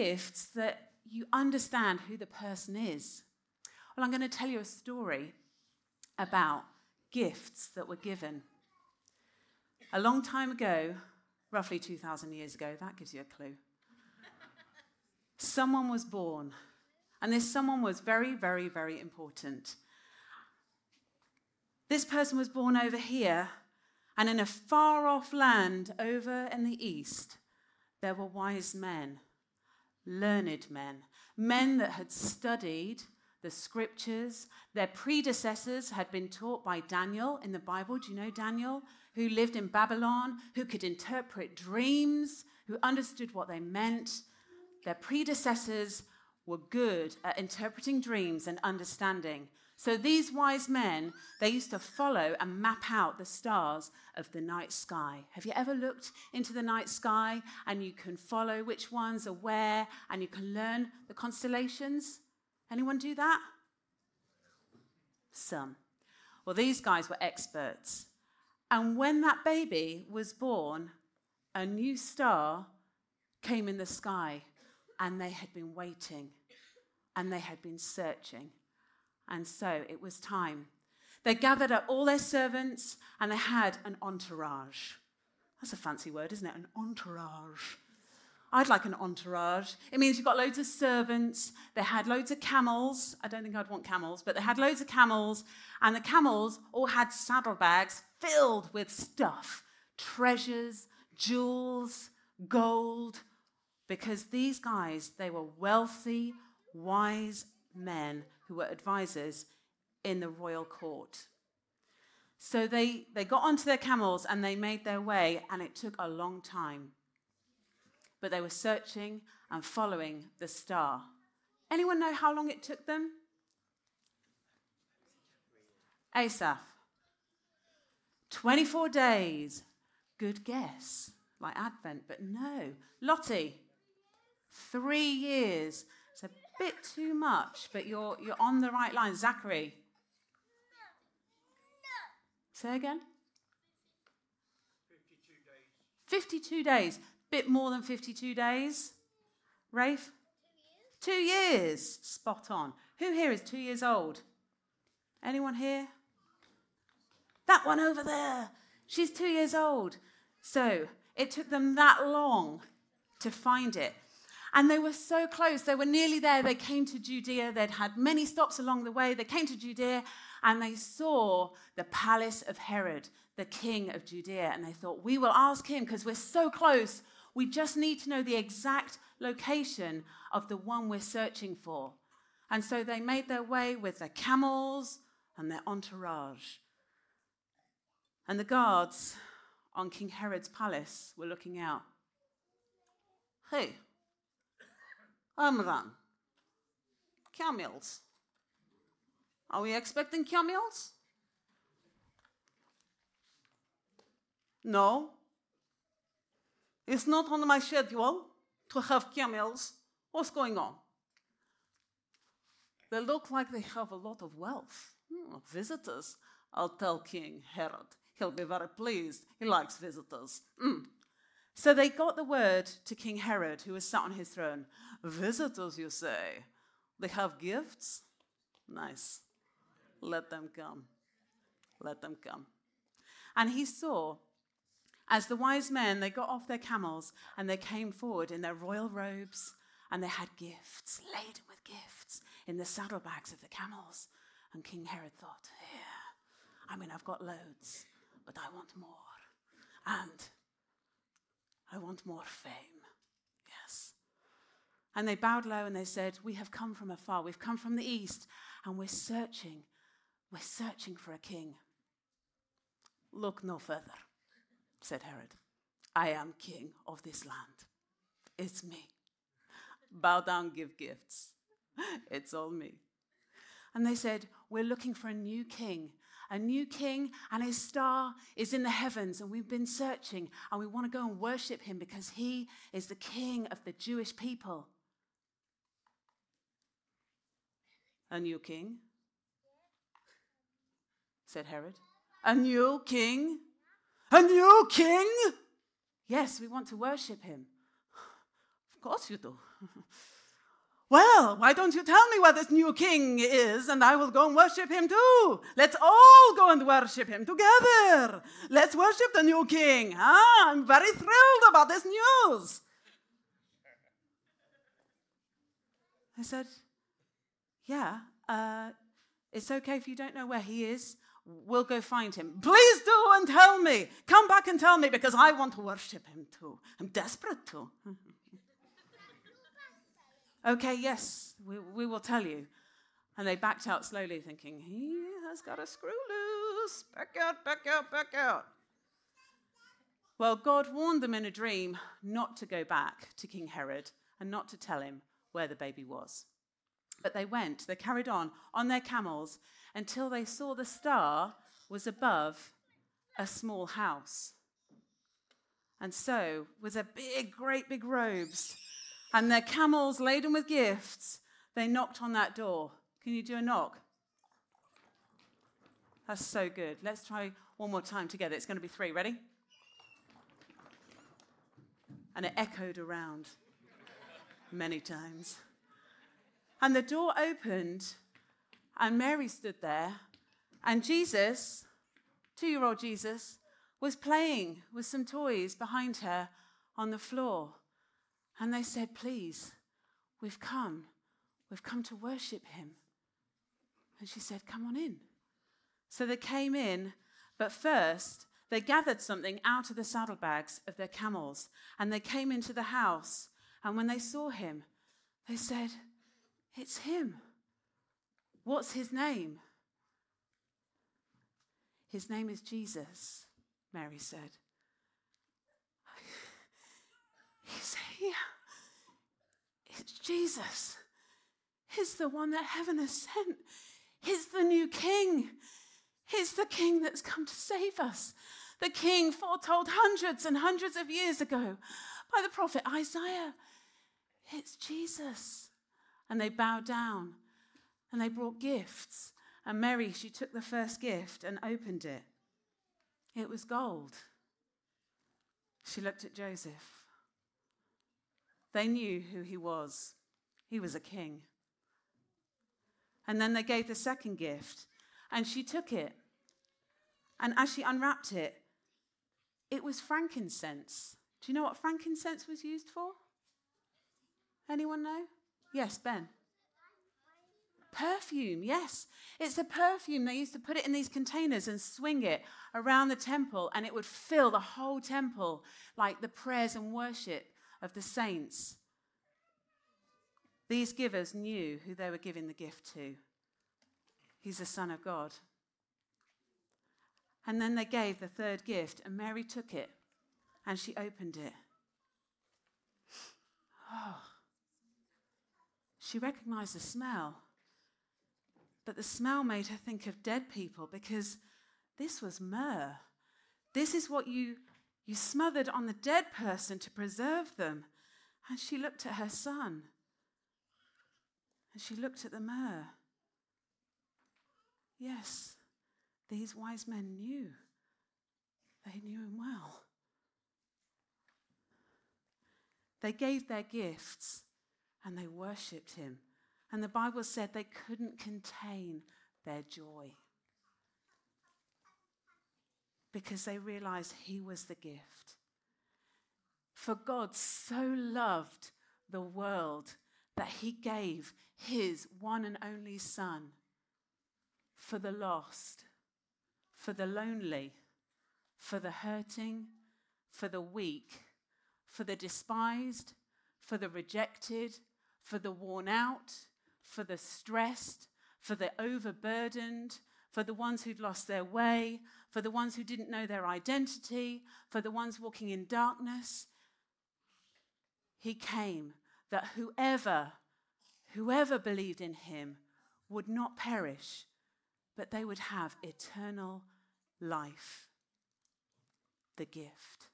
gifts that you understand who the person is. Well, I'm going to tell you a story about gifts that were given. A long time ago, roughly 2,000 years ago, that gives you a clue, someone was born. And this someone was very, very, very important. This person was born over here, and in a far off land over in the east, there were wise men, learned men, men that had studied the scriptures. Their predecessors had been taught by Daniel in the Bible. Do you know Daniel? Who lived in Babylon, who could interpret dreams, who understood what they meant. Their predecessors were good at interpreting dreams and understanding. So these wise men, they used to follow and map out the stars of the night sky. Have you ever looked into the night sky and you can follow which ones are where and you can learn the constellations? Anyone do that? Some. Well, these guys were experts. And when that baby was born, a new star came in the sky and they had been waiting and they had been searching and so it was time. They gathered up all their servants and they had an entourage. That's a fancy word, isn't it? An entourage. I'd like an entourage. It means you've got loads of servants. They had loads of camels. I don't think I'd want camels, but they had loads of camels. And the camels all had saddlebags filled with stuff treasures, jewels, gold. Because these guys, they were wealthy, wise men who were advisors in the royal court. So they, they got onto their camels and they made their way, and it took a long time. But they were searching and following the star. Anyone know how long it took them? Asaph. 24 days. Good guess, like Advent, but no. Lottie. Three years bit too much, but you're, you're on the right line. Zachary. Say again? 52 days. 52 days. Bit more than 52 days. Rafe? Two years. two years. Spot on. Who here is two years old? Anyone here? That one over there. She's two years old. So it took them that long to find it. And they were so close. They were nearly there. They came to Judea. They'd had many stops along the way. They came to Judea and they saw the palace of Herod, the king of Judea. And they thought, we will ask him because we're so close. We just need to know the exact location of the one we're searching for. And so they made their way with their camels and their entourage. And the guards on King Herod's palace were looking out. Hey, Amram. Camels. Are we expecting camels? No. It's not on my schedule to have camels. What's going on? They look like they have a lot of wealth. Hmm, visitors. I'll tell King Herod. He'll be very pleased. He likes visitors. Mm. So they got the word to King Herod, who was sat on his throne. Visitors, you say? They have gifts? Nice. Let them come. Let them come. And he saw, as the wise men, they got off their camels and they came forward in their royal robes and they had gifts, laden with gifts, in the saddlebags of the camels. And King Herod thought, yeah, I mean, I've got loads, but I want more. And I want more fame. Yes. And they bowed low and they said, We have come from afar. We've come from the east and we're searching. We're searching for a king. Look no further, said Herod. I am king of this land. It's me. Bow down, give gifts. It's all me. And they said, We're looking for a new king a new king, and his star is in the heavens. And we've been searching, and we want to go and worship him because he is the king of the Jewish people. A new king? said Herod. A new king? A new king? Yes, we want to worship him. Of course you do. well, why don't you tell me where this new king is, and I will go and worship him too? Let's all go and worship him together. Let's worship the new king. Ah, I'm very thrilled about this news. I said, Yeah, uh, it's okay if you don't know where he is. We'll go find him. Please do and tell me. Come back and tell me because I want to worship him too. I'm desperate to. okay, yes, we, we will tell you. And they backed out slowly, thinking, he has got a screw loose. Back out, back out, back out. Well, God warned them in a dream not to go back to King Herod and not to tell him where the baby was. But they went, they carried on on their camels until they saw the star was above a small house. And so, with their big, great big robes and their camels laden with gifts, they knocked on that door. Can you do a knock? That's so good. Let's try one more time together. It's going to be three. Ready? And it echoed around many times. And the door opened, and Mary stood there, and Jesus, two year old Jesus, was playing with some toys behind her on the floor. And they said, Please, we've come. We've come to worship him. And she said, Come on in. So they came in, but first they gathered something out of the saddlebags of their camels, and they came into the house. And when they saw him, they said, it's him. What's his name? His name is Jesus, Mary said. It's Jesus. He's the one that heaven has sent. He's the new king. He's the king that's come to save us. The king foretold hundreds and hundreds of years ago by the prophet Isaiah. It's Jesus and they bowed down and they brought gifts. And Mary, she took the first gift and opened it. It was gold. She looked at Joseph. They knew who he was. He was a king. And then they gave the second gift, and she took it. And as she unwrapped it, it was frankincense. Do you know what frankincense was used for? Anyone know? Yes, Ben. Perfume, yes. It's a perfume. They used to put it in these containers and swing it around the temple, and it would fill the whole temple like the prayers and worship of the saints. These givers knew who they were giving the gift to. He's the Son of God. And then they gave the third gift, and Mary took it and she opened it. Oh, she recognized the smell. But the smell made her think of dead people because this was myrrh. This is what you, you smothered on the dead person to preserve them. And she looked at her son. And she looked at the myrrh. Yes, these wise men knew. They knew him well. They gave their gifts and they worshipped him. And the Bible said they couldn't contain their joy because they realized he was the gift. For God so loved the world that he gave his one and only Son for the lost, for the lonely, for the hurting, for the weak, for the despised, for the rejected, for the worn out, for the stressed, for the overburdened, for the ones who'd lost their way, for the ones who didn't know their identity, for the ones walking in darkness. He came that whoever, whoever believed in him would not perish, but they would have eternal life, the gift.